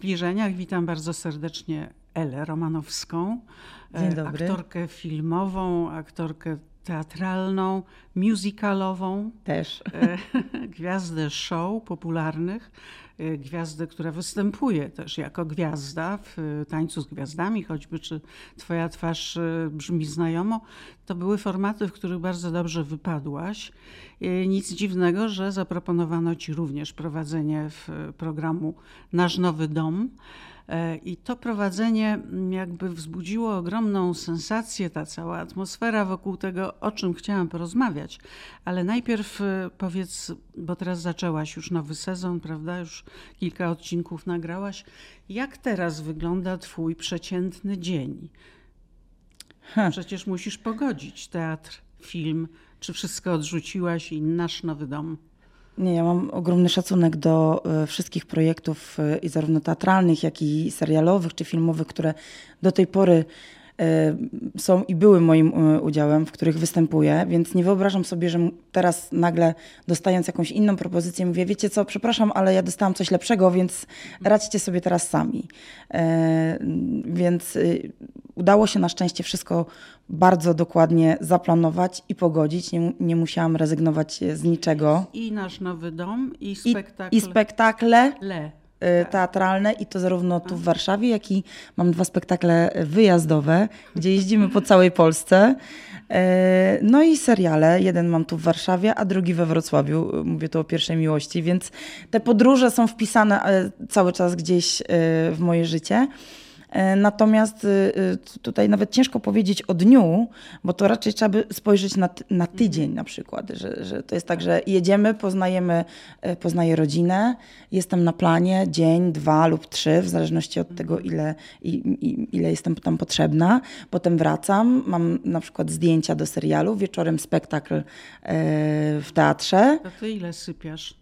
zbliżeniach. Witam bardzo serdecznie Elę Romanowską, aktorkę filmową, aktorkę teatralną, musicalową, Też. e, gwiazdę show popularnych, e, gwiazdę, która występuje też jako gwiazda w e, Tańcu z Gwiazdami, choćby czy Twoja twarz brzmi znajomo. To były formaty, w których bardzo dobrze wypadłaś. Nic dziwnego, że zaproponowano Ci również prowadzenie w programu Nasz Nowy Dom. E, I to prowadzenie mm, jakby wzbudziło ogromną sensację, ta cała atmosfera wokół tego, o czym chciałam porozmawiać. Ale najpierw e, powiedz, bo teraz zaczęłaś już nowy sezon, prawda? Już kilka odcinków nagrałaś. Jak teraz wygląda Twój przeciętny dzień? Ha. Przecież musisz pogodzić teatr, film. Czy wszystko odrzuciłaś i nasz nowy dom? Nie, ja mam ogromny szacunek do e, wszystkich projektów, e, i zarówno teatralnych, jak i serialowych czy filmowych, które do tej pory są i były moim e, udziałem, w których występuję, więc nie wyobrażam sobie, że teraz nagle dostając jakąś inną propozycję mówię, wiecie co, przepraszam, ale ja dostałam coś lepszego, więc radźcie sobie teraz sami. E, Więc y, udało się na szczęście wszystko bardzo dokładnie zaplanować i pogodzić. Nie, nie musiałam rezygnować z niczego. I nasz nowy dom, i I, spektakl i spektakle Le. Y, teatralne i to zarówno tu w Warszawie, jak i mam dwa spektakle wyjazdowe, gdzie jeździmy po całej Polsce. E, No i seriale. Jeden mam tu w Warszawie, a drugi we Wrocławiu. Mówię tu o pierwszej miłości, więc te podróże są wpisane cały czas gdzieś w moje życie. E, Natomiast y, y, tutaj nawet ciężko powiedzieć o dniu, bo to raczej trzeba by spojrzeć na, na tydzień na przykład, że, że to jest tak, że jedziemy, poznajemy, e, poznaję rodzinę, jestem na planie dzień, dwa lub trzy, w zależności od tego, ile, i, i, ile jestem tam potrzebna. Potem wracam, mam na przykład zdjęcia do serialu, wieczorem spektakl e, w teatrze. To ty ile sypiasz?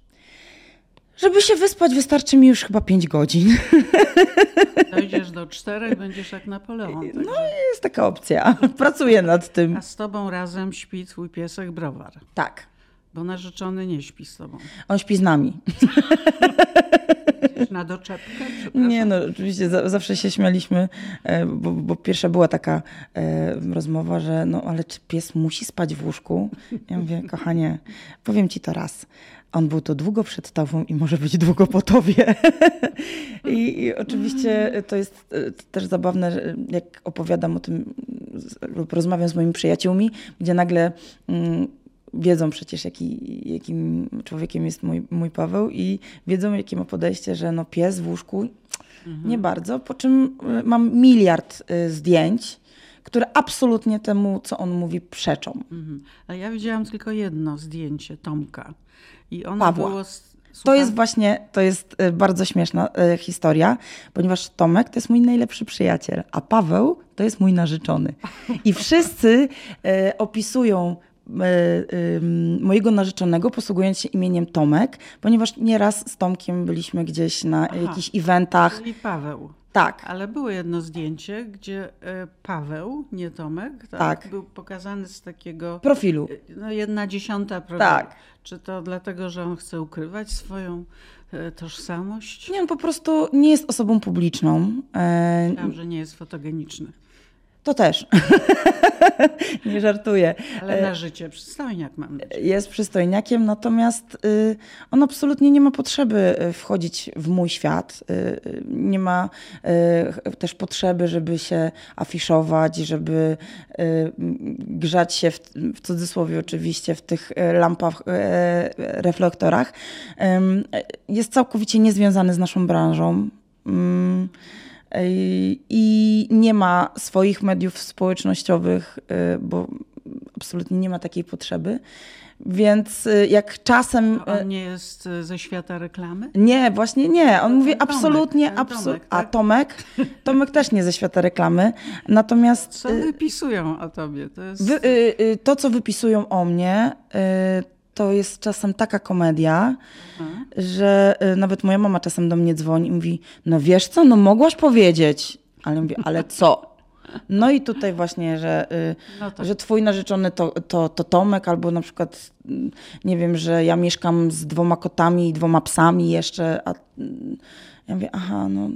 Żeby się wyspać wystarczy mi już chyba pięć godzin. Dojdziesz do czterech, będziesz jak Napoleon. No Także. Jest taka opcja. Pracuję nad tym. A z tobą razem śpi twój piesek Browar, Tak. Bo narzeczony nie śpi z tobą. On śpi z nami. Na doczepkę? Nie, no oczywiście za, zawsze się śmialiśmy, e, bo, bo pierwsza była taka e, rozmowa, że no ale czy pies musi spać w łóżku? Ja mówię, kochanie, powiem ci to raz. On był to długo przed tobą i może być długo po tobie. I, I oczywiście to jest e, też zabawne, jak opowiadam o tym lub rozmawiam z moimi przyjaciółmi, gdzie nagle mm, wiedzą przecież, jaki, jakim człowiekiem jest mój, mój Paweł i wiedzą, jakie ma podejście, że no pies w łóżku nie bardzo, po czym y, mam miliard y, zdjęć, które absolutnie temu, co on mówi, przeczą. Mhm. A ja widziałam tylko jedno zdjęcie Tomka. I ono Pawła. było... To jest właśnie, to jest y, bardzo śmieszna historia, ponieważ Tomek to jest mój najlepszy przyjaciel, a Paweł to jest mój narzeczony. I wszyscy opisują mojego narzeczonego, posługując się imieniem Tomek, ponieważ nieraz z Tomkiem byliśmy gdzieś na jakichś eventach. Czyli Paweł. Tak, Ale było jedno zdjęcie, gdzie e, Paweł, nie Tomek, tak, Tak. był pokazany z takiego... profilu. No jedna dziesiąta programu. Tak. Czy to dlatego, że on chce ukrywać swoją e, tożsamość? Nie, on po prostu nie jest osobą publiczną. E, Myślałam, że nie jest fotogeniczny. To też. nie żartuję. Ale na życie przystojniak mam nadzieję. Jest przystojniakiem, natomiast y, on absolutnie nie ma potrzeby y, wchodzić w mój świat. Y, nie ma też potrzeby, żeby się afiszować, żeby grzać się, w, w cudzysłowie oczywiście, w tych y, lampach, y, reflektorach. Jest całkowicie niezwiązany z naszą branżą. I- nie ma swoich mediów społecznościowych, y, bo absolutnie nie ma takiej potrzeby. Więc y, jak czasem. A y, On nie jest ze świata reklamy? Nie, właśnie nie. On mówi Tomek, absolutnie. absu- Tomek, A tak? Tomek? Tomek też nie ze świata reklamy. Natomiast Co wypisują o tobie? To jest... wy, to, co wypisują o mnie, to jest czasem taka komedia, Aha. że y, nawet moja mama czasem do mnie dzwoni i mówi: No wiesz co, no mogłaś powiedzieć. Ale mówię, ale co? No i tutaj właśnie, że, y, No tak. że twój narzeczony to, to, to Tomek, albo na przykład, mm, nie wiem, że ja mieszkam z dwoma kotami i dwoma psami jeszcze, a mm, ja mówię, aha, no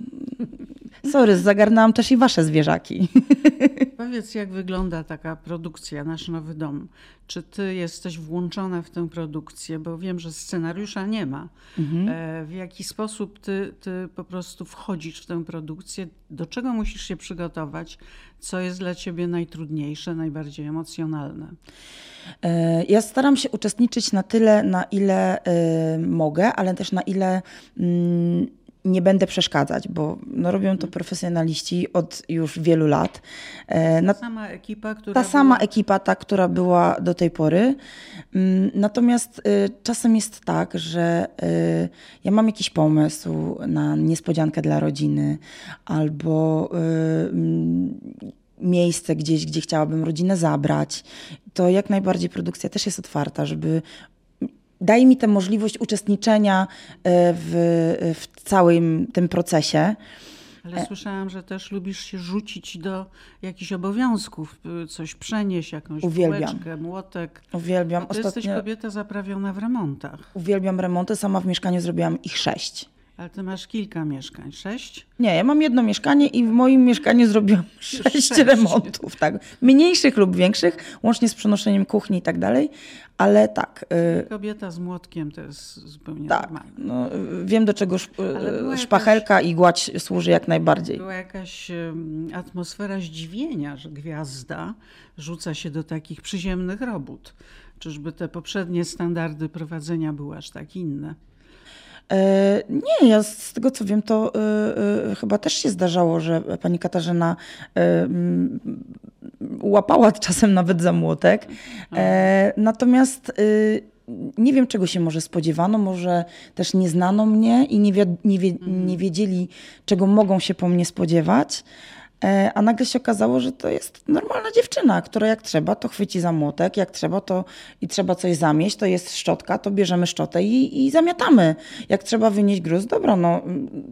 sorry, zagarnęłam też i wasze zwierzaki. Powiedz, jak wygląda taka produkcja, nasz nowy dom? Czy ty jesteś włączona w tę produkcję? Bo wiem, że scenariusza nie ma. E, W jaki sposób ty, ty po prostu wchodzisz w tę produkcję? Do czego musisz się przygotować? Co jest dla ciebie najtrudniejsze, najbardziej emocjonalne? E, Ja staram się uczestniczyć na tyle, na ile e, mogę, ale też na ile mm, nie będę przeszkadzać, bo no, robią to profesjonaliści od już wielu lat. E, Ta sama ekipa, która. ta sama była- ekipa, ta, która była do tej pory. Mm, Natomiast y, czasem jest tak, że y, ja mam jakiś pomysł na niespodziankę dla rodziny albo y, mm, miejsce gdzieś, gdzie chciałabym rodzinę zabrać. To jak najbardziej produkcja też jest otwarta, żeby daje mi tę możliwość uczestniczenia y, w, w całym tym procesie. Ale słyszałam, że też lubisz się rzucić do jakichś obowiązków, y, coś przenieść, jakąś Uwielbiam. młotek. Uwielbiam. Ty jesteś Ostatnio kobieta zaprawiona w remontach, uwielbiam remonty. Sama w mieszkaniu zrobiłam ich sześć. Ale ty masz kilka mieszkań. Sześć? Nie, ja mam jedno mieszkanie i w moim mieszkaniu zrobiłam sześć, sześć. remontów, tak. Mniejszych lub większych, łącznie z przenoszeniem kuchni i tak dalej, ale tak, y, Kobieta z młotkiem to jest zupełnie tak. normalne. No, wiem do czego szp- y, jakaś- szpachelka i gładź służy jak najbardziej. Była jakaś atmosfera zdziwienia, że gwiazda rzuca się do takich przyziemnych robót. Czyżby te poprzednie standardy prowadzenia były aż tak inne? E, Nie, ja z tego co wiem, to y, y, chyba też się zdarzało, że pani Katarzyna mm, łapała czasem nawet za młotek. E, natomiast nie wiem, czego się może spodziewano, może też nie znano mnie i nie, nie, wie, nie wiedzieli, czego mogą się po mnie spodziewać. E, A nagle się okazało, że to jest normalna dziewczyna, która jak trzeba, to chwyci za młotek, jak trzeba, to i trzeba coś zamieść, to jest szczotka, to bierzemy szczotę i, i zamiatamy. Jak trzeba wynieść gruz, dobra, no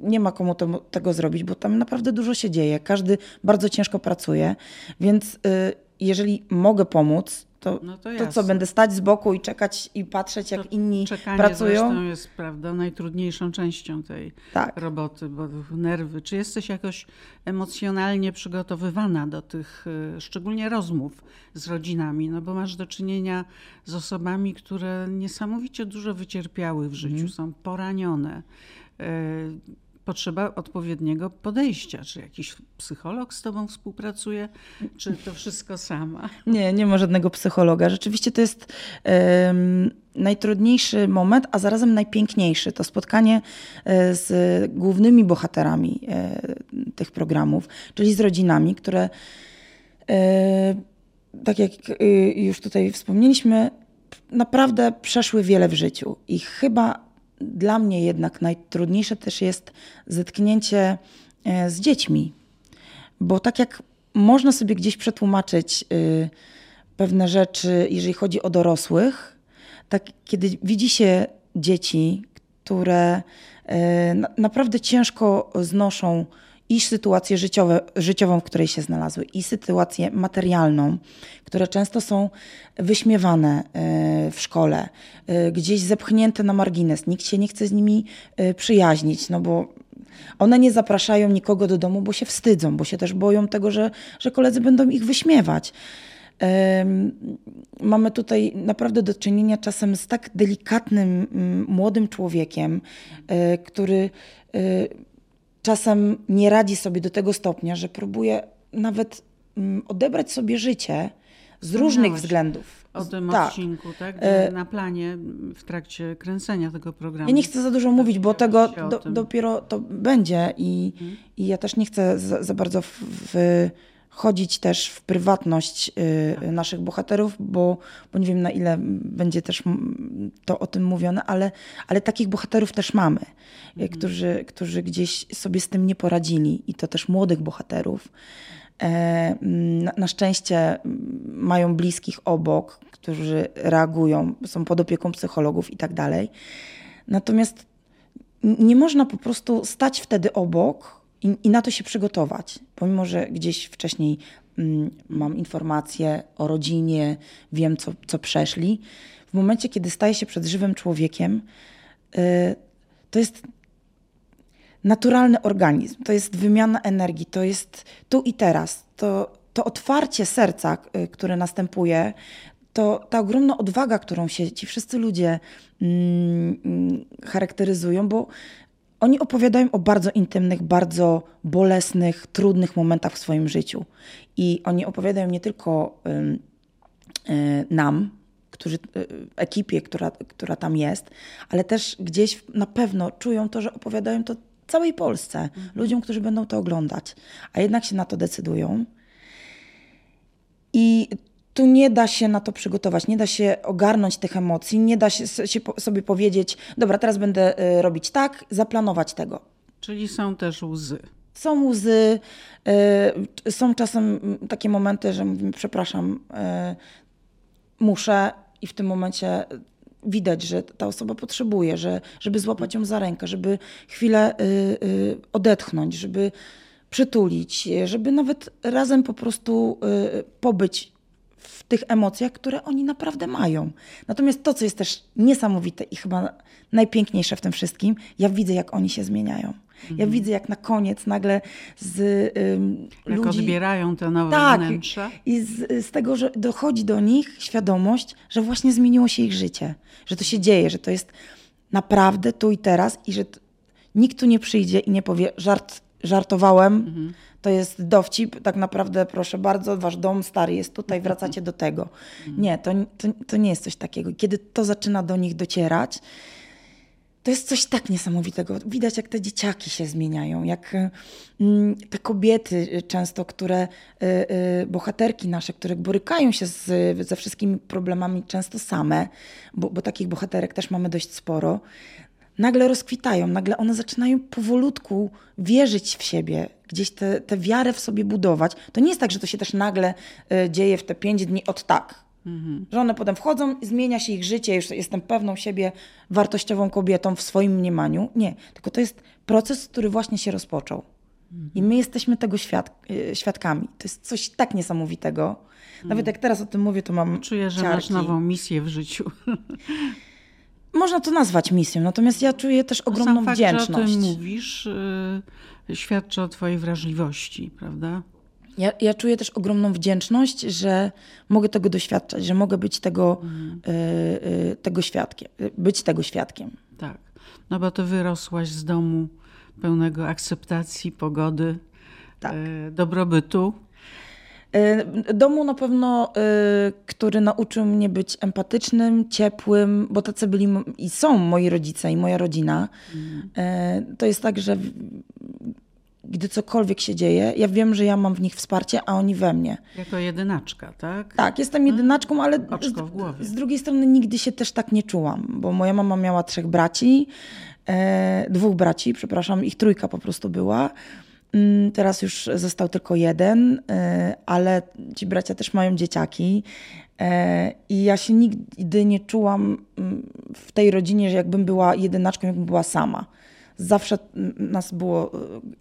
nie ma komu to, tego zrobić, bo tam naprawdę dużo się dzieje. Każdy bardzo ciężko pracuje, więc y, jeżeli mogę pomóc, to, No to to, co, będę stać z boku i czekać i patrzeć, jak To inni Czekanie pracują? zresztą jest prawda, najtrudniejszą częścią tej Tak. roboty, bo nerwy. Czy jesteś jakoś emocjonalnie przygotowywana do tych, y, szczególnie rozmów z rodzinami? No bo masz do czynienia z osobami, które niesamowicie dużo wycierpiały w życiu, są poranione. Potrzeba odpowiedniego podejścia. Czy jakiś psycholog z tobą współpracuje, czy to wszystko sama? Nie, nie ma żadnego psychologa. Rzeczywiście to jest em, najtrudniejszy moment, a zarazem najpiękniejszy. To spotkanie e, z głównymi bohaterami e, tych programów, czyli z rodzinami, które, e, tak jak już tutaj wspomnieliśmy, naprawdę przeszły wiele w życiu. I chyba dla mnie jednak najtrudniejsze też jest zetknięcie e, z dziećmi. Bo tak jak można sobie gdzieś przetłumaczyć y, pewne rzeczy, jeżeli chodzi o dorosłych, tak kiedy widzi się dzieci, które na, naprawdę ciężko znoszą i sytuację życiowe, życiową, w której się znalazły, i sytuację materialną, które często są wyśmiewane y, w szkole, y, gdzieś zepchnięte na margines. Nikt się nie chce z nimi y, przyjaźnić, no bo one nie zapraszają nikogo do domu, bo się wstydzą, bo się też boją tego, że, że koledzy będą ich wyśmiewać. Mamy tutaj naprawdę do czynienia czasem z tak delikatnym, młodym człowiekiem, e, który e, czasem nie radzi sobie do tego stopnia, że próbuje nawet mm, odebrać sobie życie z różnych względów. O tym Tak. odcinku, tak? E, na planie w trakcie kręcenia tego programu. Ja nie chcę za dużo mówić, bo tego Powiedziałaś o do, dopiero to będzie i, i ja też nie chcę za, za bardzo w, w, chodzić też w prywatność y, naszych bohaterów, bo, bo nie wiem na ile będzie też to o tym mówione, ale, ale takich bohaterów też mamy, y, którzy, którzy gdzieś sobie z tym nie poradzili i to też młodych bohaterów. E, Na, na szczęście mają bliskich obok, którzy reagują, są pod opieką psychologów i tak dalej. Natomiast nie można po prostu stać wtedy obok i, i na to się przygotować. Pomimo, że gdzieś wcześniej mm, mam informacje o rodzinie, wiem, co, co przeszli. W momencie, kiedy staję się przed żywym człowiekiem, y, to jest naturalny organizm, to jest wymiana energii, to jest tu i teraz. To, to otwarcie serca, y, które następuje, to ta ogromna odwaga, którą się ci wszyscy ludzie mm, mm, charakteryzują, bo oni opowiadają o bardzo intymnych, bardzo bolesnych, trudnych momentach w swoim życiu. I oni opowiadają nie tylko y, y, nam, którzy, y, ekipie, która, która tam jest, ale też gdzieś na pewno czują to, że opowiadają to całej Polsce, mhm. ludziom, którzy będą to oglądać, a jednak się na to decydują. I tu nie da się na to przygotować, nie da się ogarnąć tych emocji, nie da się, sobie powiedzieć, dobra, teraz będę y, robić tak, zaplanować tego. Czyli są też łzy. Są łzy, y, są czasem takie momenty, że mówimy, przepraszam, y, muszę i w tym momencie widać, że ta osoba potrzebuje, że, żeby złapać ją za rękę, żeby chwilę odetchnąć, żeby przytulić, żeby nawet razem po prostu pobyć w tych emocjach, które oni naprawdę mają. Natomiast to, co jest też niesamowite i chyba najpiękniejsze w tym wszystkim, ja widzę, jak oni się zmieniają. Ja mhm. widzę, jak na koniec nagle z ym, jak ludzi... odbierają te nowe tak, wnętrza. I z, z tego, że dochodzi do nich świadomość, że właśnie zmieniło się ich życie. Że to się dzieje, że to jest naprawdę tu i teraz i że nikt tu nie przyjdzie i nie powie, żart, żartowałem, mhm to jest dowcip, tak naprawdę proszę bardzo, wasz dom stary jest tutaj, wracacie do tego. Nie, to, to, to nie jest coś takiego. Kiedy to zaczyna do nich docierać, to jest coś tak niesamowitego. Widać, jak te dzieciaki się zmieniają, jak mm, te kobiety często, które, y, y, bohaterki nasze, które borykają się z, ze wszystkimi problemami często same, bo, bo takich bohaterek też mamy dość sporo, nagle rozkwitają, nagle one zaczynają powolutku wierzyć w siebie, gdzieś tę wiarę w sobie budować. To nie jest tak, że to się też nagle y, dzieje w te pięć dni od tak. Mhm. Że one potem wchodzą, zmienia się ich życie, już jestem pewną siebie wartościową kobietą w swoim mniemaniu. Nie, tylko to jest proces, który właśnie się rozpoczął. Mhm. I my jesteśmy tego świad y, świadkami. To jest coś tak niesamowitego. Mhm. Nawet jak teraz o tym mówię, to mam. Czuję, że ciarki. masz nową misję w życiu. Można to nazwać misją, natomiast ja czuję też ogromną Sam fakt, wdzięczność. Że o tym mówisz, yy, świadczy o Twojej wrażliwości, prawda? Ja, ja, czuję też ogromną wdzięczność, że mogę tego doświadczać, że mogę być tego, mhm. yy, tego świadkiem, być tego świadkiem. Tak. No bo ty wyrosłaś z domu pełnego akceptacji, pogody, tak. yy, dobrobytu. Y, domu na pewno, y, który nauczył mnie być empatycznym, ciepłym, bo tacy byli i są moi rodzice i moja rodzina. Mm. To jest tak, że gdy cokolwiek się dzieje, ja wiem, że ja mam w nich wsparcie, a oni we mnie. Jako jedynaczka, tak? Tak, jestem jedynaczką, ale z, z, drugiej strony nigdy się też tak nie czułam, bo moja mama miała trzech braci, e, dwóch braci, przepraszam, ich trójka po prostu była. Mm, teraz już został tylko jeden, y, ale ci bracia też mają dzieciaki. Y, I ja się nigdy nie czułam mm, w tej rodzinie, że jakbym była jedynaczką, jakbym była sama. Zawsze nas było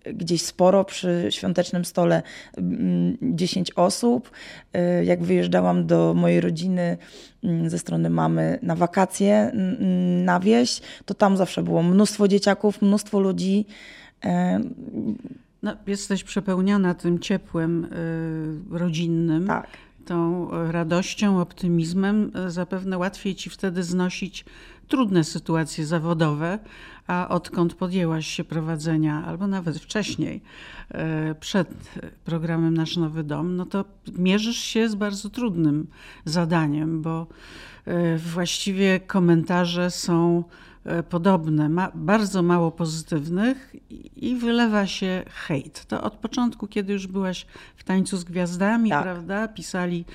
y, gdzieś sporo przy świątecznym stole 10 mm, osób. Jak wyjeżdżałam do mojej rodziny ze strony mamy na wakacje na wieś, to tam zawsze było mnóstwo dzieciaków, mnóstwo ludzi. No, jesteś przepełniana tym ciepłem y, rodzinnym. Tak. Tą radością, optymizmem. Zapewne łatwiej ci wtedy znosić trudne sytuacje zawodowe, a odkąd podjęłaś się prowadzenia, albo nawet wcześniej, y, przed programem Nasz Nowy Dom, no to mierzysz się z bardzo trudnym zadaniem, bo y, właściwie komentarze są podobne, ma bardzo mało pozytywnych i wylewa się hejt. To od początku, kiedy już byłaś w tańcu z gwiazdami, tak. prawda? Pisali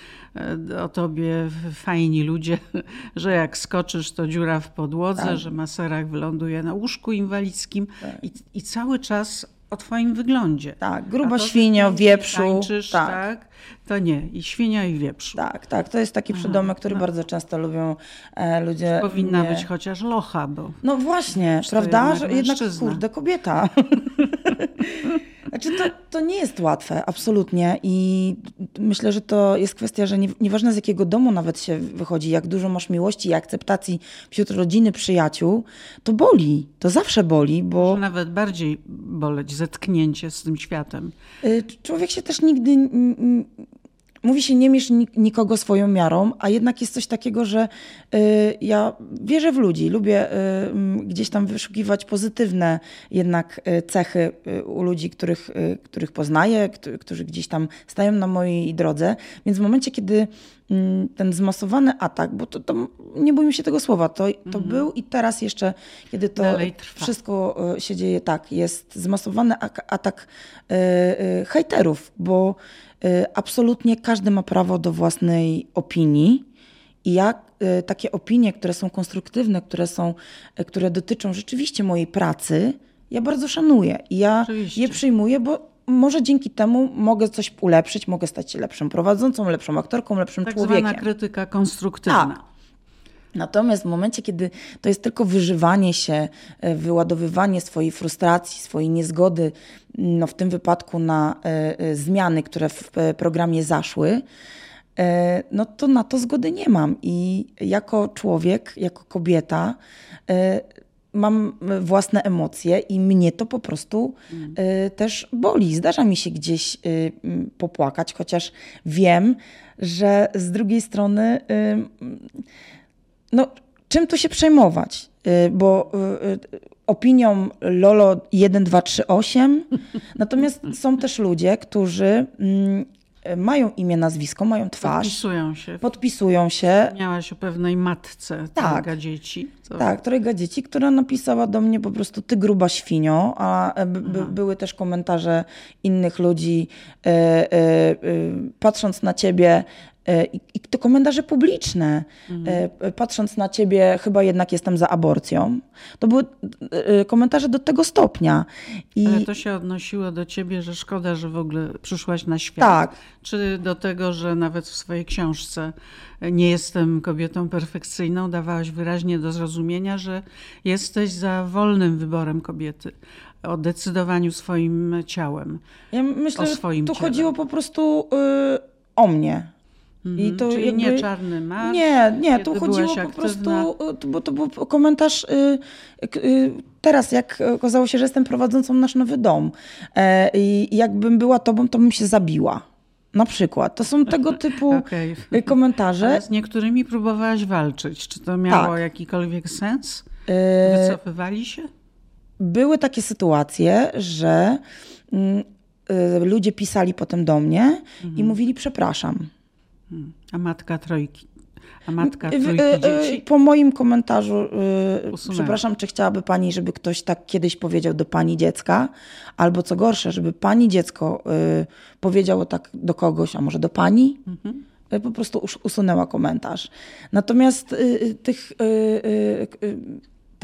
e, o tobie fajni ludzie, że jak skoczysz, to dziura w podłodze, tak. że maserak wyląduje na łóżku inwalidzkim tak. i, i cały czas o twoim wyglądzie. Tak, grubo świnio, wieprzu. Tańczysz, tak. tak. To nie, i świnia i wieprzu. Tak, tak, to jest taki Aha, przydomek, który no. bardzo często lubią e, ludzie. Powinna nie... być chociaż locha, bo... No właśnie, prawda, że jednak, kurde, kobieta. Znaczy to, to nie jest łatwe, absolutnie. I myślę, że to jest kwestia, że nie, nieważne z jakiego domu nawet się wychodzi, jak dużo masz miłości i akceptacji wśród rodziny, przyjaciół, to boli. To zawsze boli, bo. Może nawet bardziej boleć zetknięcie z tym światem. Y, człowiek się też nigdy mówi się nie mierz nikogo swoją miarą, a jednak jest coś takiego, że y, ja wierzę w ludzi, lubię y, gdzieś tam wyszukiwać pozytywne jednak y, cechy u ludzi, których, których poznaję, którzy gdzieś tam stają na mojej drodze. Więc w momencie, kiedy mm, ten zmasowany atak, bo to, to nie bójmy się tego słowa, to, to mhm. był i teraz jeszcze, kiedy to wszystko się dzieje, tak, jest zmasowany atak hejterów, bo absolutnie każdy ma prawo do własnej opinii. I ja y, takie opinie, które są konstruktywne, które, są, y, które dotyczą rzeczywiście mojej pracy, ja bardzo szanuję. I ja Oczywiście. je przyjmuję, bo może dzięki temu mogę coś ulepszyć, mogę stać się lepszą prowadzącą, lepszą aktorką, lepszym tak człowiekiem. Tak krytyka konstruktywna. Tak. Natomiast w momencie, kiedy to jest tylko wyżywanie się, wyładowywanie swojej frustracji, swojej niezgody no w tym wypadku na e, e, zmiany, które w programie zaszły, e, no to na to zgody nie mam. I jako człowiek, jako kobieta, mam własne emocje i mnie to po prostu mm. też boli. Zdarza mi się gdzieś popłakać, chociaż wiem, że z drugiej strony, no, czym tu się przejmować? Bo opinią Lolo 1238. Natomiast są też ludzie, którzy mm, mają imię, nazwisko, mają twarz. Podpisują się. Podpisują się. Miałaś o pewnej matce tak, trojga dzieci. Co? Tak, trojga dzieci, która napisała do mnie po prostu ty gruba świnio, a e, były też komentarze innych ludzi, e, e, e patrząc na ciebie, E, I to komentarze publiczne, mhm. E, patrząc na ciebie, chyba jednak jestem za aborcją. To były e, komentarze do tego stopnia. I... Ale to się odnosiło do ciebie, że szkoda, że w ogóle przyszłaś na świat. Tak. Czy do tego, że nawet w swojej książce nie jestem kobietą perfekcyjną, dawałaś wyraźnie do zrozumienia, że jesteś za wolnym wyborem kobiety, o decydowaniu swoim ciałem. Ja myślę, o swoim że tu ciele. chodziło po prostu y, o mnie. I to Czyli jakby, nie czarny marsz? Nie, nie, tu chodziło po prostu, y, bo to był komentarz y, y, teraz, jak okazało się, że jestem prowadzącą nasz nowy dom e, i jakbym była tobą, to bym się zabiła. Na przykład. To są tego typu okay. komentarze. Ale z niektórymi próbowałaś walczyć. Czy to miało tak. jakikolwiek sens? E, Wycofywali się? Były takie sytuacje, że mm, ludzie pisali potem do mnie mhm. i mówili przepraszam. A matka trojki. A matka trójki e, dzieci? Po moim komentarzu, y, przepraszam, czy chciałaby pani, żeby ktoś tak kiedyś powiedział do pani dziecka? Albo co gorsze, żeby pani dziecko powiedziało tak do kogoś, a może do pani? Mhm. Po prostu usunęła komentarz. Natomiast tych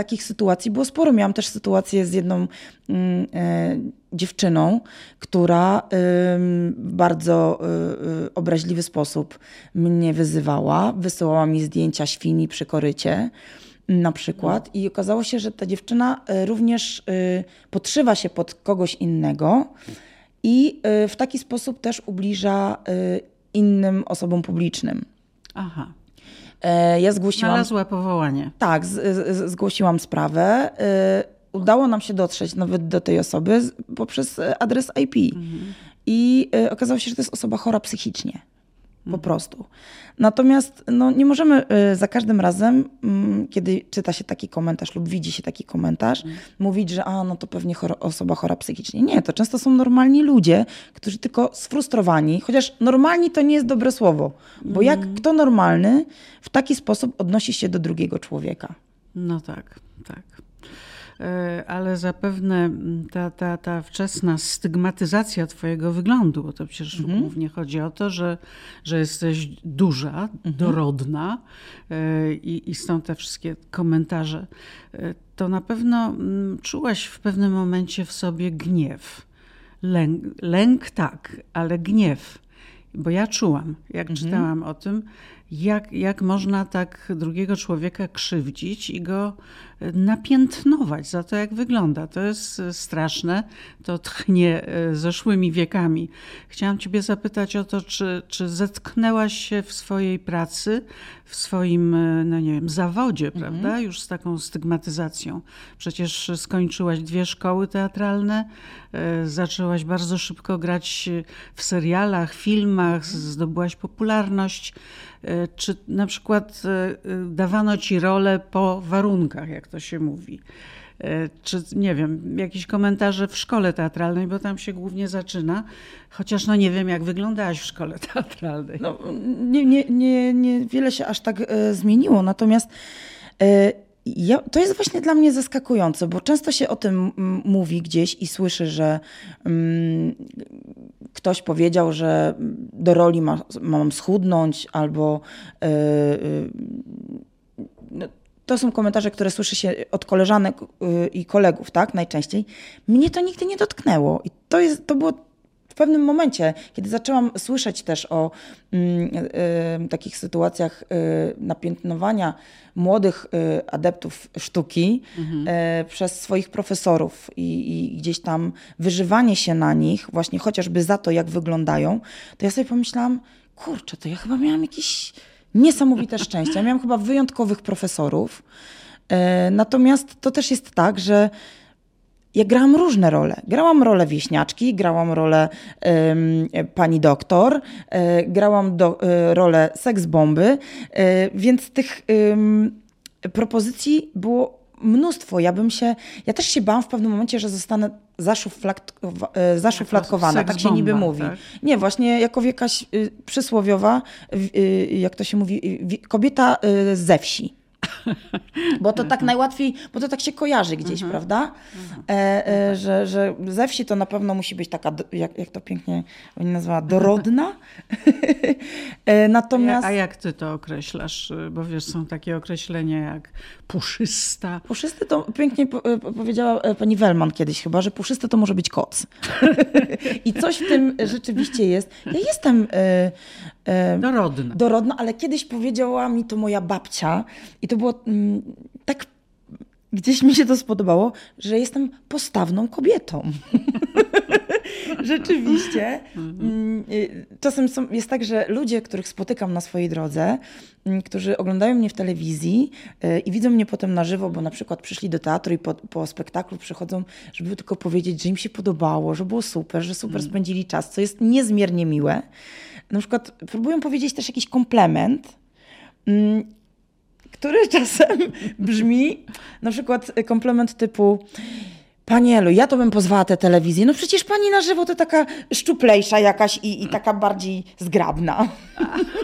takich sytuacji było sporo. Miałam też sytuację z jedną mm, e, dziewczyną, która w bardzo e, e, obraźliwy sposób mnie wyzywała. Wysyłała mi zdjęcia świni przy korycie na przykład i okazało się, że ta dziewczyna również podszywa się pod kogoś innego i w taki sposób też ubliża innym osobom publicznym. Aha. E, ja zgłosiłam. Znalazła powołanie. Tak, z, z, zgłosiłam sprawę. E, udało nam się dotrzeć nawet do tej osoby poprzez adres IP. Mhm. I e, okazało się, że to jest osoba chora psychicznie. Po mhm. prostu. Natomiast no, nie możemy y, za każdym razem, mm, kiedy czyta się taki komentarz lub widzi się taki komentarz, mm. mówić, że a, no to pewnie chora, osoba chora psychicznie. Nie, to często są normalni ludzie, którzy tylko sfrustrowani, chociaż normalni to nie jest dobre słowo, bo jak mm. kto normalny w taki sposób odnosi się do drugiego człowieka. No tak, tak. E, ale zapewne mm, ta, ta, ta wczesna stygmatyzacja Twojego wyglądu, bo to przecież mhm. głównie chodzi o to, że, że jesteś duża, mhm. dorodna e, i, i stąd te wszystkie komentarze, e, to na pewno mm, czułaś w pewnym momencie w sobie gniew. Lęk, lęk tak, ale gniew. Bo ja czułam, jak mhm. czytałam o tym, jak, jak można tak drugiego człowieka krzywdzić i go napiętnować za to, jak wygląda. To jest straszne, to tchnie e, zeszłymi wiekami. Chciałam Ciebie zapytać o to, czy, czy zetknęłaś się w swojej pracy, w swoim, e, no nie wiem, zawodzie, mhm. prawda, już z taką stygmatyzacją. Przecież skończyłaś dwie szkoły teatralne, e, zaczęłaś bardzo szybko grać w serialach, filmach, zdobyłaś popularność. Czy na przykład dawano ci rolę po warunkach, jak to się mówi. E, czy nie wiem, jakieś komentarze w szkole teatralnej, bo tam się głównie zaczyna. Chociaż no nie wiem, jak wyglądałaś w szkole teatralnej. No, nie, nie, nie, nie wiele się aż tak e, zmieniło, natomiast e, ja, to jest właśnie dla mnie zaskakujące, bo często się o tym mówi gdzieś i słyszy, że mm, ktoś powiedział, że do roli ma, mam schudnąć albo no, to są komentarze, które słyszy się od koleżanek y, i kolegów, tak, najczęściej. Mnie to nigdy nie dotknęło. I to, jest, to było w pewnym momencie, kiedy zaczęłam słyszeć też o mm, y, takich sytuacjach y, napiętnowania młodych y, adeptów sztuki mhm. Y, przez swoich profesorów i, i, gdzieś tam wyżywanie się na nich, właśnie chociażby za to, jak wyglądają, to ja sobie pomyślałam, kurczę, to ja chyba miałam jakiś niesamowite szczęście. Ja miałam chyba wyjątkowych profesorów. E, natomiast to też jest tak, że ja grałam różne role. Grałam rolę wieśniaczki, grałam rolę pani doktor, e, grałam do, e, rolę seksbomby, e, więc tych propozycji było mnóstwo. Ja bym się, ja też się bałam w pewnym momencie, że zostanę e, zaszufladkowana, tak się niby mówi. Tak? Nie, właśnie jako jakaś y, przysłowiowa, y, jak to się mówi, kobieta y, ze wsi. Bo to tak najłatwiej, bo to tak się kojarzy gdzieś, mhm. prawda? Mhm. E, e, że, że ze wsi to na pewno musi być taka, jak, jak to pięknie oni nazwała, dorodna. e, natomiast... A jak ty to określasz? Bo wiesz, są takie określenia jak puszysta. Puszysty to pięknie e, powiedziała e, pani Wellman kiedyś chyba, że puszysty to może być koc. I coś w tym rzeczywiście jest. Ja jestem e, dorodna. dorodna, ale kiedyś powiedziała mi to moja babcia i to było mm, tak gdzieś mi się to spodobało, że jestem postawną kobietą. Rzeczywiście. Mm, y, czasem są, jest tak, że ludzie, których spotykam na swojej drodze, mm, którzy oglądają mnie w telewizji y, i widzą mnie potem na żywo, bo na przykład przyszli do teatru i po, po spektaklu przychodzą, żeby tylko powiedzieć, że im się podobało, że było super, że super mm. spędzili czas, co jest niezmiernie miłe. Na przykład próbują powiedzieć też jakiś komplement który czasem brzmi na przykład komplement typu Pani Elu, ja to bym pozwała tę telewizję. No przecież pani na żywo to taka szczuplejsza jakaś i, i taka bardziej zgrabna.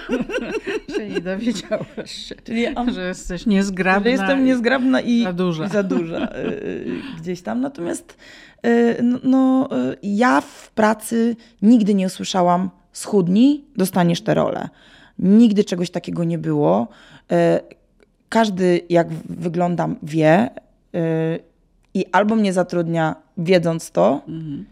Czyli dowiedziałaś się, Czyli, że jesteś niezgrabna. Że jestem niezgrabna i za duża. I za duża y, y, gdzieś tam. Natomiast y, no, no, ja w pracy nigdy nie usłyszałam schudnij, dostaniesz tę rolę. Nigdy czegoś takiego nie było każdy jak wyglądam wie yy, i albo mnie zatrudnia wiedząc to, mhm.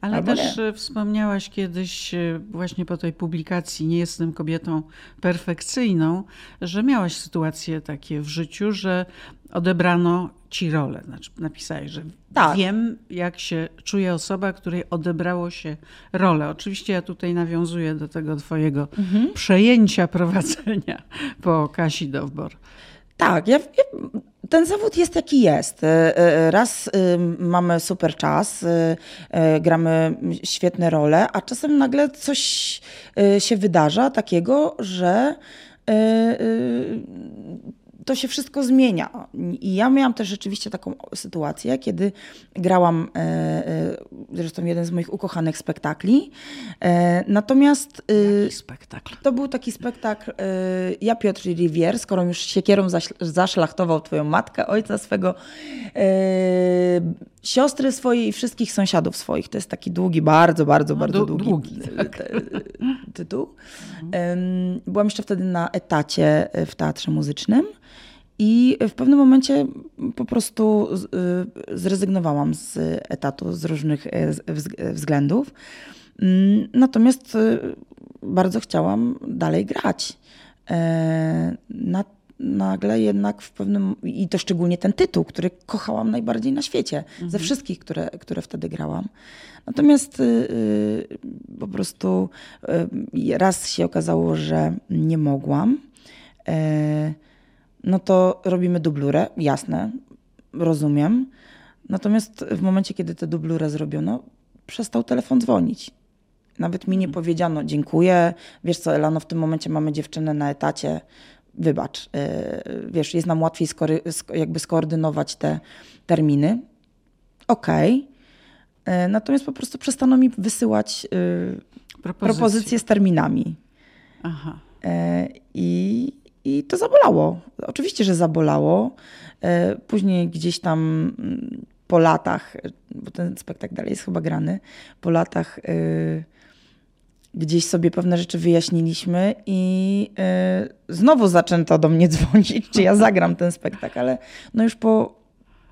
Ale Albo też nie. wspomniałaś kiedyś, właśnie po tej publikacji Nie jestem kobietą perfekcyjną, że miałaś sytuacje takie w życiu, że odebrano ci rolę. Znaczy, napisałeś, że tak. wiem, jak się czuje osoba, której odebrało się rolę. Oczywiście ja tutaj nawiązuję do tego twojego mhm. przejęcia prowadzenia po Kasi Dowbor. Tak, ja, ja, ten zawód jest jaki jest. E, e, raz mamy super czas, e, gramy świetne role, a czasem nagle coś się wydarza takiego, że to się wszystko zmienia. I ja miałam też rzeczywiście taką sytuację, kiedy grałam e, e, zresztą jeden z moich ukochanych spektakli. E, natomiast Jaki spektakl? To był taki spektakl Ja Piotr Rivier, skoro już siekierą zaszlachtował twoją matkę, ojca swego, siostry swojej i wszystkich sąsiadów swoich. To jest taki długi, bardzo, bardzo, no, bardzo długi, długi tak. tytuł. Byłam jeszcze wtedy na etacie w teatrze muzycznym. I w pewnym momencie po prostu y, zrezygnowałam z etatu z różnych e, względów. Mm, natomiast y, bardzo chciałam dalej grać. E, na, nagle jednak w pewnym, i to szczególnie ten tytuł, który kochałam najbardziej na świecie, mhm. ze wszystkich, które, które wtedy grałam. Natomiast y, po prostu raz się okazało, że nie mogłam. No to robimy dublurę, jasne, rozumiem. Natomiast w momencie, kiedy tę dublurę zrobiono, przestał telefon dzwonić. Nawet mi nie mhm. powiedziano, dziękuję. Wiesz co, Elano, w tym momencie mamy dziewczynę na etacie. Wybacz, wiesz, jest nam łatwiej jakby skoordynować te terminy. Okej. Okay. Natomiast po prostu przestano mi wysyłać e, propozycje, propozycje z terminami. Aha. E, I, I to zabolało. Oczywiście, że zabolało. Później gdzieś tam mm, po latach, bo ten spektakl dalej jest chyba grany, po latach gdzieś sobie pewne rzeczy wyjaśniliśmy i znowu zaczęto do mnie dzwonić, czy ja zagram ten spektakl, ale no już po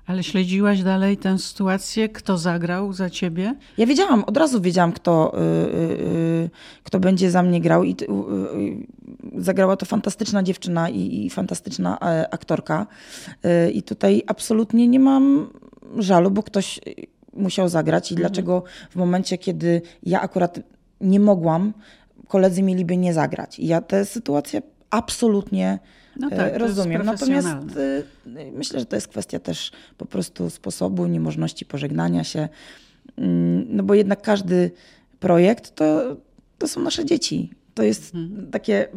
ale śledziłaś dalej tę sytuację? Kto zagrał za ciebie? Ja wiedziałam, od razu wiedziałam, kto, yy, kto będzie za mnie grał. I yy, zagrała to fantastyczna dziewczyna i, i fantastyczna e, aktorka. Yy, I tutaj absolutnie nie mam żalu, bo ktoś musiał zagrać. I mhm. dlaczego w momencie, kiedy ja akurat nie mogłam, koledzy mieliby nie zagrać. I ja tę sytuację absolutnie no e, tak, rozumiem. Natomiast e, myślę, że to jest kwestia też po prostu sposobu, niemożności pożegnania się. Mm, no bo jednak każdy projekt to, to są nasze dzieci. To jest mhm. takie,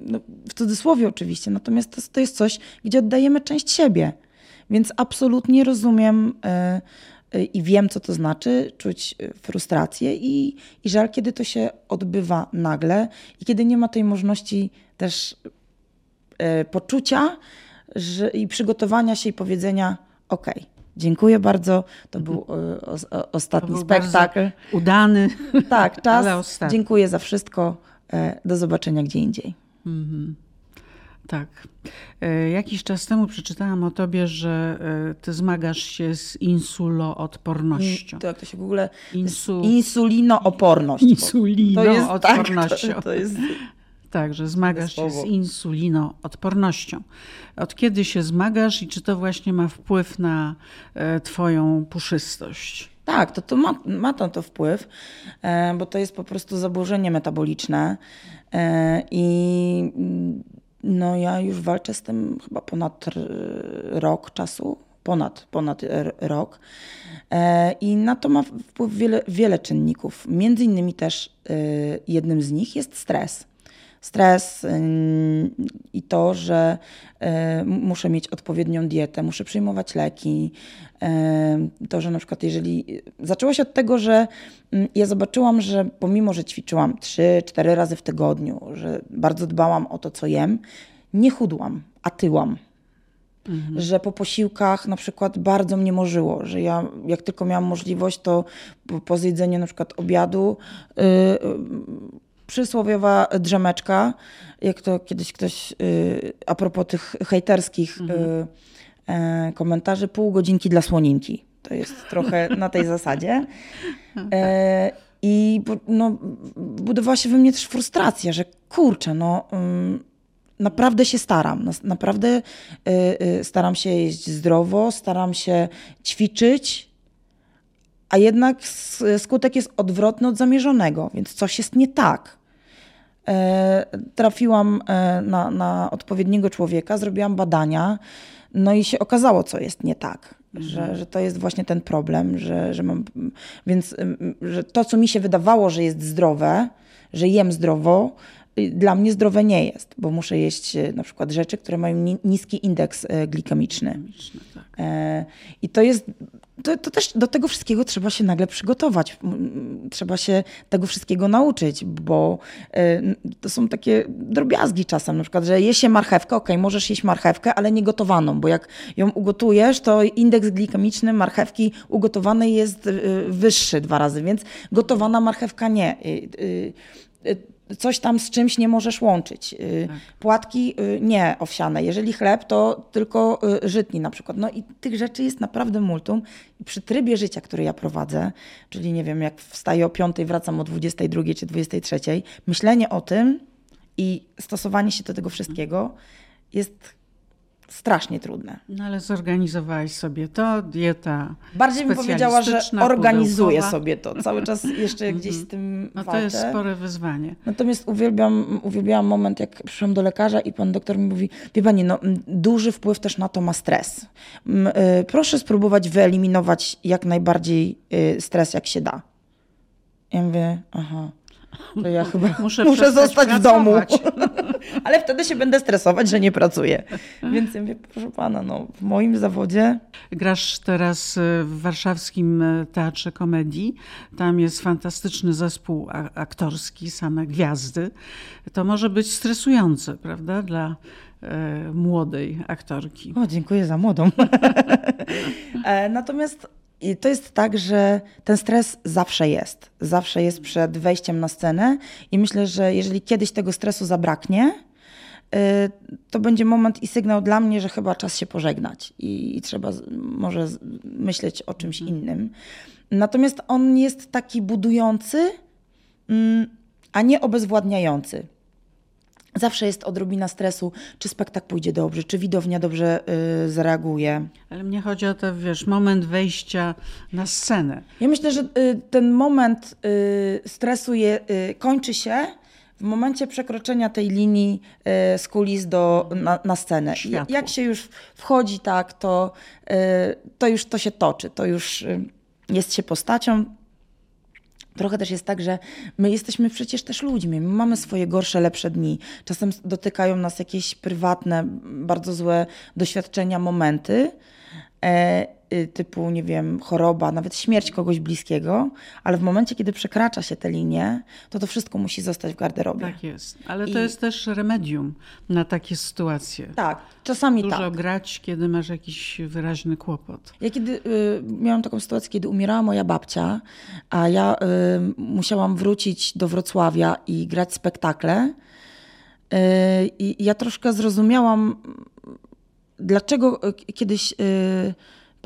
no, w cudzysłowie oczywiście, natomiast to, to jest coś, gdzie oddajemy część siebie. Więc absolutnie rozumiem y, i wiem, co to znaczy czuć frustrację i, i żal, kiedy to się odbywa nagle i kiedy nie ma tej możliwości też poczucia że, i przygotowania się i powiedzenia: OK, dziękuję bardzo. To był e, o, o, ostatni to był spektakl. Udany. Tak, czas. Dziękuję za wszystko. E, do zobaczenia gdzie indziej. Mhm. Tak. Jakiś czas temu przeczytałam o tobie, że ty zmagasz się z insuloodpornością. Tak, to się w ogóle. Insu... Insulinooporność. Insulinooodpornością. Tak, to, to jest tak, że zmagasz się z insulinoodpornością. Od kiedy się zmagasz i czy to właśnie ma wpływ na e, Twoją puszystość? Tak, to, to ma, ma to, to wpływ, e, bo to jest po prostu zaburzenie metaboliczne e, i no ja już walczę z tym chyba ponad rok czasu, ponad, ponad rok. I na to ma wpływ wiele, wiele czynników. Między innymi też jednym z nich jest stres stres i to, że e, muszę mieć odpowiednią dietę, muszę przyjmować leki. To, że na przykład jeżeli. Zaczęło się od tego, że ja zobaczyłam, że pomimo, że ćwiczyłam 3-4 razy w tygodniu, że bardzo dbałam o to, co jem, nie chudłam, a tyłam. Mhm. Że po posiłkach na przykład bardzo mnie morzyło, że ja jak tylko miałam możliwość, to po, po zjedzeniu na przykład obiadu yy, przysłowiowa drzemeczka, jak to kiedyś ktoś, y, a propos tych hejterskich mhm. Y, e, komentarzy, pół godzinki dla słoninki. To jest trochę na tej zasadzie. E, I no, budowała się we mnie też frustracja, że kurczę, no mm, naprawdę się staram. Naprawdę y, staram się jeść zdrowo, staram się ćwiczyć, a jednak skutek jest odwrotny od zamierzonego, więc coś jest nie tak. E, trafiłam e, na, na odpowiedniego człowieka, zrobiłam badania, no i się okazało, co jest nie tak. Mhm. Że, że to jest właśnie ten problem, że, że mam. Więc że to, co mi się wydawało, że jest zdrowe, że jem zdrowo, y, dla mnie zdrowe nie jest, bo muszę jeść e, na przykład rzeczy, które mają niski indeks glikemiczny. Tak. I to jest to, to, też do tego wszystkiego trzeba się nagle przygotować. Trzeba się tego wszystkiego nauczyć, bo y, to są takie drobiazgi czasem, na przykład, że je się marchewkę, ok, możesz jeść marchewkę, ale nie gotowaną, bo jak ją ugotujesz, to indeks glikemiczny marchewki ugotowanej jest y, wyższy dwa razy, więc gotowana marchewka nie. Coś tam z czymś nie możesz łączyć. Y, Tak. Płatki y, nie owsiane. Jeżeli chleb, to tylko y, żytni na przykład. No i tych rzeczy jest naprawdę multum. I przy trybie życia, który ja prowadzę, czyli nie wiem, jak wstaję o 5, wracam o 22 czy 23, myślenie o tym i stosowanie się do tego wszystkiego jest strasznie trudne. No ale zorganizowałaś sobie to, dieta Bardziej bym powiedziała, że organizuję pudełkowa. sobie to. Cały czas jeszcze gdzieś z tym No to walczę. jest spore wyzwanie. Natomiast uwielbiam, uwielbiałam moment, jak przyszłam do lekarza i pan doktor mi mówi, wie pani, no, duży wpływ też na to ma stres. Y, Proszę spróbować wyeliminować jak najbardziej y, stres, jak się da. Ja mówię, aha, to ja chyba Muszę muszę, zostać w domu. pracować. Ale wtedy się będę stresować, że nie pracuję. Więc ja mówię, proszę pana, no, w moim zawodzie Grasz teraz e, w warszawskim e, Teatrze Komedii. Tam jest fantastyczny zespół aktorski, same gwiazdy. To może być stresujące, prawda, dla e, młodej aktorki. O, dziękuję za młodą. Natomiast i to jest tak, że ten stres zawsze jest. Zawsze jest przed wejściem na scenę i myślę, że jeżeli kiedyś tego stresu zabraknie, e, to będzie moment i sygnał dla mnie, że chyba czas się pożegnać i, i trzeba może myśleć o czymś innym. Natomiast on jest taki budujący, mm, a nie obezwładniający. Zawsze jest odrobina stresu, czy spektakl pójdzie dobrze, czy widownia dobrze y, zareaguje. Ale mnie chodzi o to, wiesz, moment wejścia na scenę. Ja myślę, że y, ten moment y, stresu je, y, kończy się w momencie przekroczenia tej linii y, z kulis do, na, na scenę. Światło. Jak się już wchodzi tak, to, y, to już to się toczy, to już y, jest się postacią. Trochę też jest tak, że my jesteśmy przecież też ludźmi. My mamy swoje gorsze, lepsze dni. Czasem dotykają nas jakieś prywatne, bardzo złe doświadczenia, momenty. E, typu, nie wiem, choroba, nawet śmierć kogoś bliskiego, ale w momencie, kiedy przekracza się te linie, to to wszystko musi zostać w garderobie. Tak jest. Ale to I- jest też remedium na takie sytuacje. Tak, czasami Dużo tak. grać, kiedy masz jakiś wyraźny kłopot. Ja kiedy y, miałam taką sytuację, kiedy umierała moja babcia, a ja y, musiałam wrócić do Wrocławia i grać spektakle. Y, I ja troszkę zrozumiałam, dlaczego y, kiedyś y,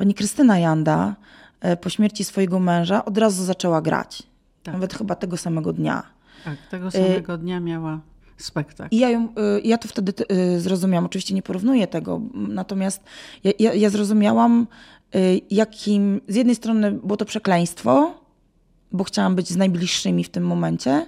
pani Krystyna Janda y, po śmierci swojego męża od razu zaczęła grać. Tak. Nawet chyba tego samego dnia. Tak, tego samego dnia miała spektakl. I ja, ją, y, ja to wtedy zrozumiałam. Oczywiście nie porównuję tego, natomiast ja, ja, ja zrozumiałam, jakim z jednej strony było to przekleństwo, bo chciałam być z najbliższymi w tym momencie,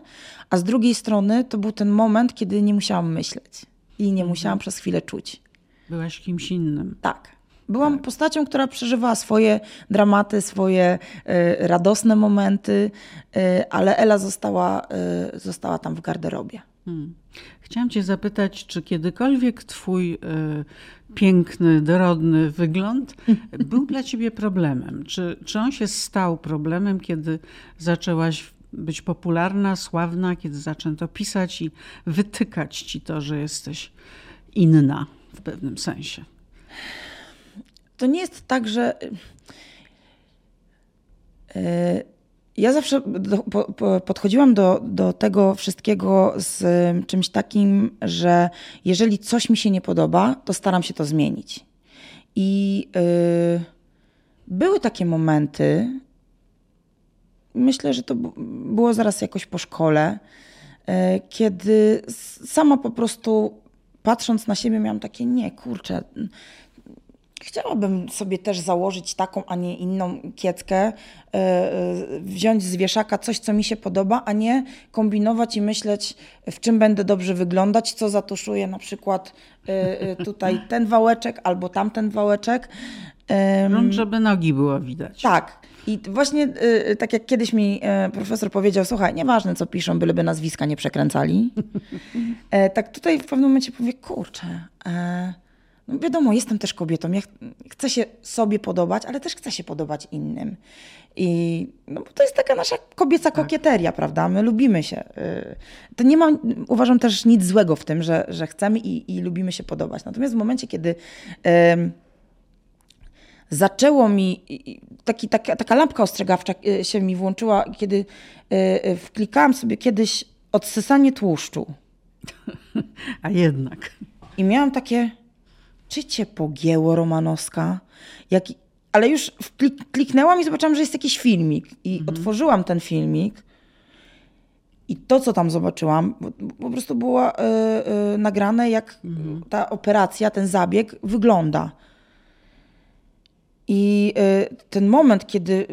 a z drugiej strony to był ten moment, kiedy nie musiałam myśleć i nie musiałam przez chwilę czuć. Byłaś kimś innym. Tak. Byłam postacią, która przeżywała swoje dramaty, swoje y, radosne momenty, y, ale Ela została, y, została tam w garderobie. Hmm. Chciałam Cię zapytać, czy kiedykolwiek Twój piękny, dorodny wygląd był dla Ciebie problemem? Czy, czy on się stał problemem, kiedy zaczęłaś być popularna, sławna, kiedy zaczęto pisać i wytykać Ci to, że jesteś inna w pewnym sensie? To nie jest tak, że. y, Ja zawsze podchodziłam do, do tego wszystkiego z czymś takim, że jeżeli coś mi się nie podoba, to staram się to zmienić. I y, były takie momenty, myślę, że to było zaraz jakoś po szkole, y, kiedy sama po prostu patrząc na siebie miałam takie, nie, kurczę, Chciałabym sobie też założyć taką, a nie inną kieckę, e, e, wziąć z wieszaka coś, co mi się podoba, a nie kombinować i myśleć, w czym będę dobrze wyglądać, co zatuszuję na przykład e, tutaj ten wałeczek albo tamten wałeczek. No, żeby nogi było widać. tak. I właśnie tak jak kiedyś mi profesor powiedział, słuchaj, nieważne co piszą, byleby nazwiska nie przekręcali. Tak tutaj w pewnym momencie powie, kurczę, no wiadomo, jestem też kobietą, ja ch- chcę się sobie podobać, ale też chcę się podobać innym. I no, to jest taka nasza kobieca kokieteria, prawda? My lubimy się. y, To nie ma, uważam też nic złego w tym, że, że chcemy i, i lubimy się podobać. Natomiast w momencie, kiedy em, zaczęło mi, taki, taka, taka lampka ostrzegawcza y, się mi włączyła, kiedy y, y, wklikałam sobie kiedyś odsysanie tłuszczu. A jednak. I miałam takie, czy cię pogięło Romanowska? Jak, ale już wklik- kliknęłam i zobaczyłam, że jest jakiś filmik. I otworzyłam ten filmik. I to, co tam zobaczyłam, po, prostu było y, y, nagrane, jak ta operacja, ten zabieg wygląda. I y, ten moment, kiedy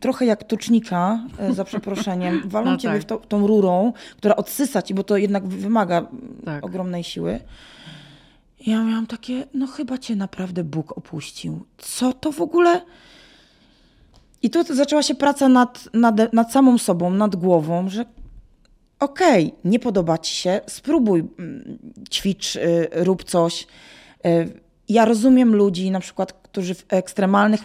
trochę jak tucznika, za przeproszeniem, walą No ciebie tak. w to, tą rurą, która odsysa ci, bo to jednak wymaga Tak. ogromnej siły. Ja miałam takie, no chyba cię naprawdę Bóg opuścił. Co to w ogóle? I tu zaczęła się praca nad, nad, nad samą sobą, nad głową, że okej, nie podoba ci się, spróbuj, mm, ćwicz, y, rób coś. Y, Ja rozumiem ludzi, na przykład, którzy w ekstremalnych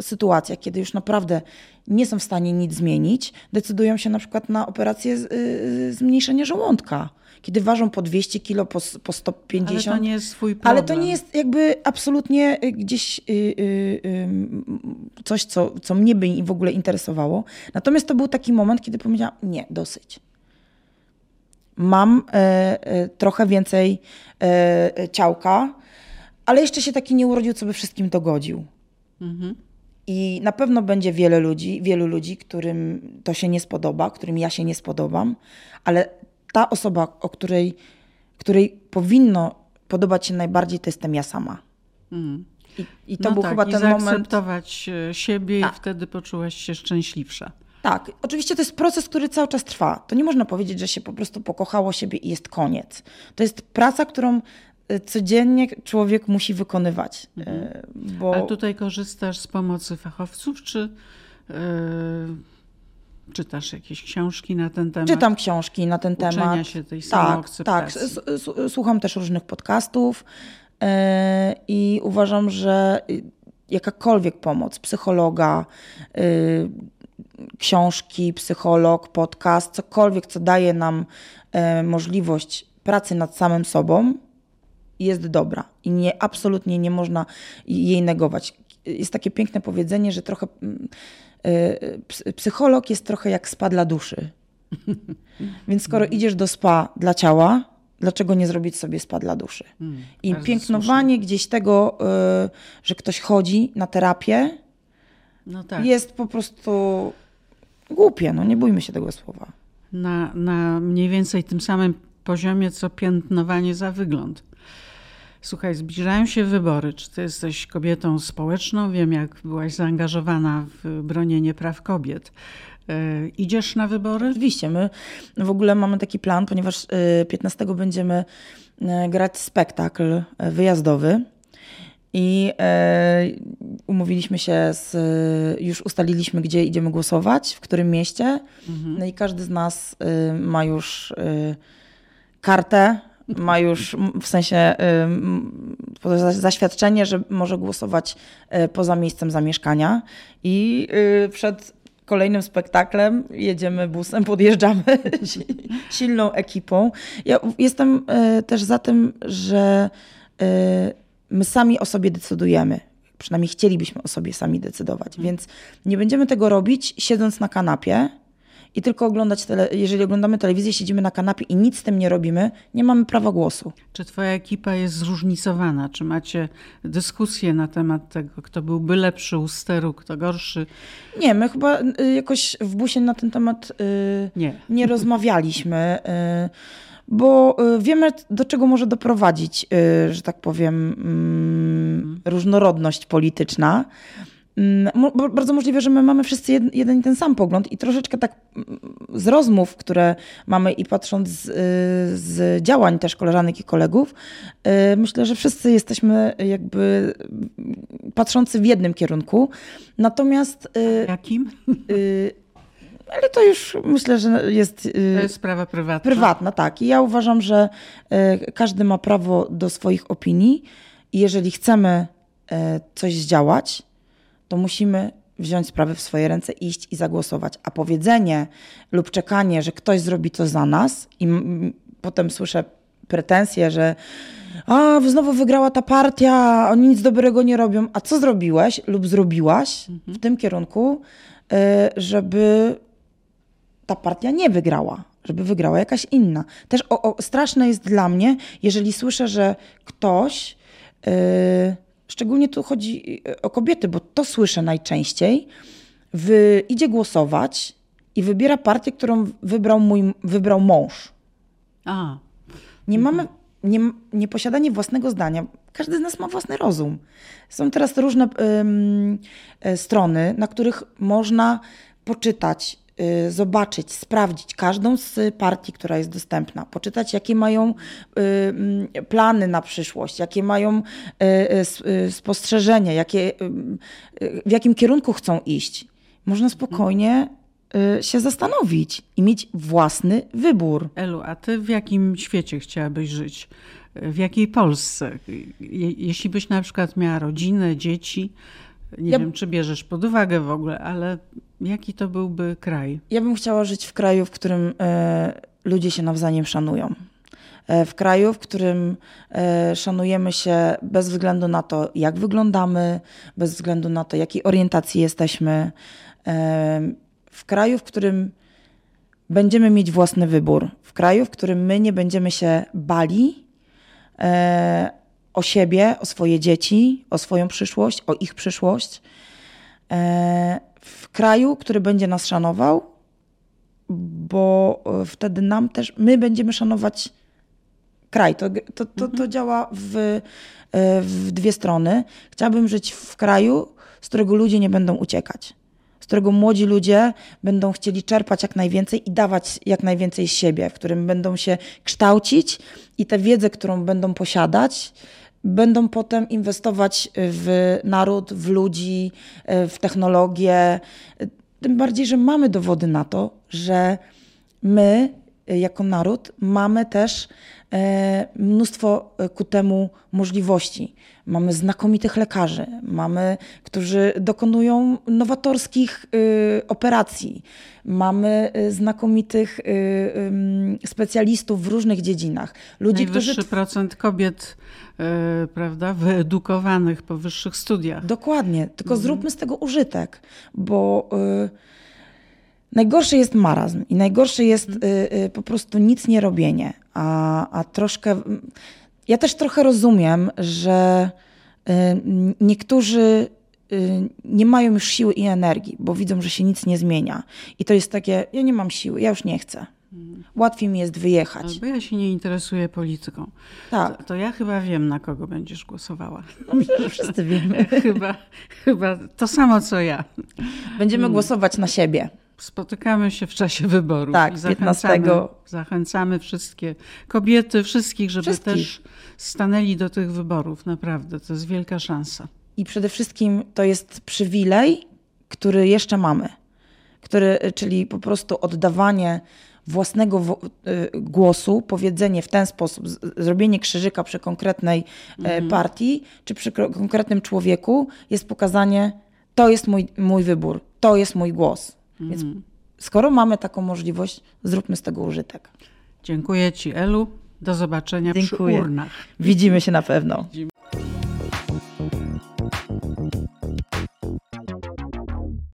sytuacjach, kiedy już naprawdę nie są w stanie nic zmienić, decydują się na przykład na operację y, zmniejszenia żołądka. Kiedy ważą po 200 kilo, po, po Ale 150. to nie jest twój problem. Ale to nie jest jakby absolutnie y, gdzieś y, y, ym, coś, co, co mnie by w ogóle interesowało. Natomiast to był taki moment, kiedy powiedziałam, nie, dosyć. Mam e, e, trochę więcej e, ciałka, ale jeszcze się taki nie urodził, co by wszystkim dogodził. Mhm. I na pewno będzie wiele ludzi, wielu ludzi, którym to się nie spodoba, którym ja się nie spodobam, ale ta osoba, o której, której powinno podobać się najbardziej, to jestem ja sama. Mhm. I, i to no był tak, chyba i ten moment. zaakceptować e, siebie Tak. i wtedy poczułaś się szczęśliwsza. Tak, oczywiście to jest proces, który cały czas trwa. To nie można powiedzieć, że się po prostu pokochało siebie i jest koniec. To jest praca, którą y, codziennie człowiek musi wykonywać. y, Bo... Ale tutaj korzystasz z pomocy fachowców, czy e, czytasz jakieś książki na ten temat? Czytam książki na ten Uczenia temat. się tej tak, tak. Słucham też różnych podcastów yy, i uważam, że y, jakakolwiek pomoc psychologa, yy, książki, psycholog, podcast, cokolwiek, co daje nam e, możliwość pracy nad samym sobą, jest dobra i nie, absolutnie nie można jej negować. Jest takie piękne powiedzenie, że trochę mm, e, psycholog jest trochę jak spa dla duszy. Więc skoro idziesz do spa dla ciała, dlaczego nie zrobić sobie spa dla duszy? Mm, I pięknowanie gdzieś tego, e, że ktoś chodzi na terapię. No tak. jest po prostu głupie, no nie bójmy się tego słowa. na, na mniej więcej tym samym poziomie, co piętnowanie za wygląd. Słuchaj, zbliżają się wybory. Czy ty jesteś kobietą społeczną? Wiem, jak byłaś zaangażowana w bronienie praw kobiet. E, idziesz na wybory? Oczywiście, my w ogóle mamy taki plan, ponieważ y, 15 będziemy y, grać spektakl wyjazdowy i umówiliśmy się, z, już ustaliliśmy, gdzie idziemy głosować, w którym mieście. No i każdy z nas ma już kartę, ma już w sensie zaświadczenie, że może głosować y, poza miejscem zamieszkania. I y, przed kolejnym spektaklem jedziemy busem, podjeżdżamy si- silną ekipą. Ja jestem y, też za tym, że y, my sami o sobie decydujemy. Przynajmniej chcielibyśmy o sobie sami decydować, więc nie będziemy tego robić siedząc na kanapie i tylko oglądać, tele, jeżeli oglądamy telewizję, siedzimy na kanapie i nic z tym nie robimy, nie mamy prawa głosu. Czy twoja ekipa jest zróżnicowana? Czy macie dyskusję na temat tego, kto byłby lepszy u steru, kto gorszy? Nie, my chyba y, jakoś w busie na ten temat y, Nie. nie rozmawialiśmy, y, bo y, wiemy, do czego może doprowadzić, y, że tak powiem, mm, różnorodność polityczna. Mm, Bardzo możliwe, że my mamy wszyscy jed- jeden i ten sam pogląd i troszeczkę tak mm, z rozmów, które mamy i patrząc z, y, z działań też koleżanek i kolegów, y, myślę, że wszyscy jesteśmy jakby mm, patrzący w jednym kierunku. Natomiast y, Jakim? ale to już myślę, że jest To jest sprawa prywatna. prywatna, tak. I ja uważam, że każdy ma prawo do swoich opinii i jeżeli chcemy y, coś zdziałać, to musimy wziąć sprawy w swoje ręce, iść i zagłosować. A powiedzenie lub czekanie, że ktoś zrobi to za nas i potem słyszę pretensje, że a, znowu wygrała ta partia, oni nic dobrego nie robią. A co zrobiłeś lub zrobiłaś w tym kierunku, y, żeby ta partia nie wygrała. żeby wygrała jakaś inna. Też o, o, straszne jest dla mnie, jeżeli słyszę, że ktoś, yy, szczególnie tu chodzi y, o kobiety, bo to słyszę najczęściej, wy, idzie głosować i wybiera partię, którą wybrał mój wybrał mąż. A, Nie mamy, nie, nieposiadanie własnego zdania. Każdy z nas ma własny rozum. Są teraz różne ym, e, strony, na których można poczytać, zobaczyć, sprawdzić każdą z partii, która jest dostępna, poczytać, jakie mają y, ym, plany na przyszłość, jakie mają y, y, y, spostrzeżenia, jakie, y, w jakim kierunku chcą iść. Można spokojnie y, się zastanowić i mieć własny wybór. Elu, a ty w jakim świecie chciałabyś żyć? W jakiej Polsce? Je, jeśli byś na przykład miała rodzinę, dzieci, nie Ja- wiem, czy bierzesz pod uwagę w ogóle, ale jaki to byłby kraj? Ja bym chciała żyć w kraju, w którym e, ludzie się nawzajem szanują. E, w kraju, w którym e, szanujemy się bez względu na to, jak wyglądamy, bez względu na to, jakiej orientacji jesteśmy. E, w kraju, w którym będziemy mieć własny wybór. W kraju, w którym my nie będziemy się bali e, o siebie, o swoje dzieci, o swoją przyszłość, o ich przyszłość. W kraju, który będzie nas szanował, bo e, wtedy nam też, my będziemy szanować kraj. To, to, to, to działa w, e, w dwie strony. Chciałabym żyć w kraju, z którego ludzie nie będą uciekać. Z którego młodzi ludzie będą chcieli czerpać jak najwięcej i dawać jak najwięcej z siebie, w którym będą się kształcić i tę wiedzę, którą będą posiadać, będą potem inwestować w naród, w ludzi, w technologię. Tym bardziej, że mamy dowody na to, że my y, jako naród mamy też e, mnóstwo e, ku temu możliwości. Mamy znakomitych lekarzy, mamy, którzy dokonują nowatorskich y, operacji, mamy y, znakomitych y, specjalistów w różnych dziedzinach. Ludzi, Najwyższy którzy procent kobiet, e, prawda, wyedukowanych po wyższych studiach. Dokładnie, tylko zróbmy z tego użytek, bo najgorszy jest marazm i najgorsze jest y, po prostu nic nie robienie, a, a troszkę. Ja też trochę rozumiem, że y, niektórzy y, nie mają już siły i energii, bo widzą, że się nic nie zmienia. I to jest takie, ja nie mam siły, ja już nie chcę. Łatwiej mi jest wyjechać. Albo ja się nie interesuję polityką. Tak, To, to ja chyba wiem, na kogo będziesz głosowała. myślę, że wszyscy wiemy. chyba, chyba to samo, co ja. Będziemy Hmm. głosować na siebie. Spotykamy się w czasie wyborów. Tak, i zachęcamy, 15. zachęcamy wszystkie kobiety, wszystkich, żeby Wszystkich. też stanęli do tych wyborów. Naprawdę, to jest wielka szansa. I przede wszystkim to jest przywilej, który jeszcze mamy, który, czyli po prostu oddawanie własnego y, głosu, powiedzenie w ten sposób, zrobienie krzyżyka przy konkretnej e, partii czy przy konkretnym człowieku jest pokazanie, to jest mój, mój wybór, to jest mój głos. Więc skoro mamy taką możliwość, zróbmy z tego użytek. Dziękuję Ci, Elu. Do zobaczenia Dziękuję. przy urnach. Widzimy się na pewno.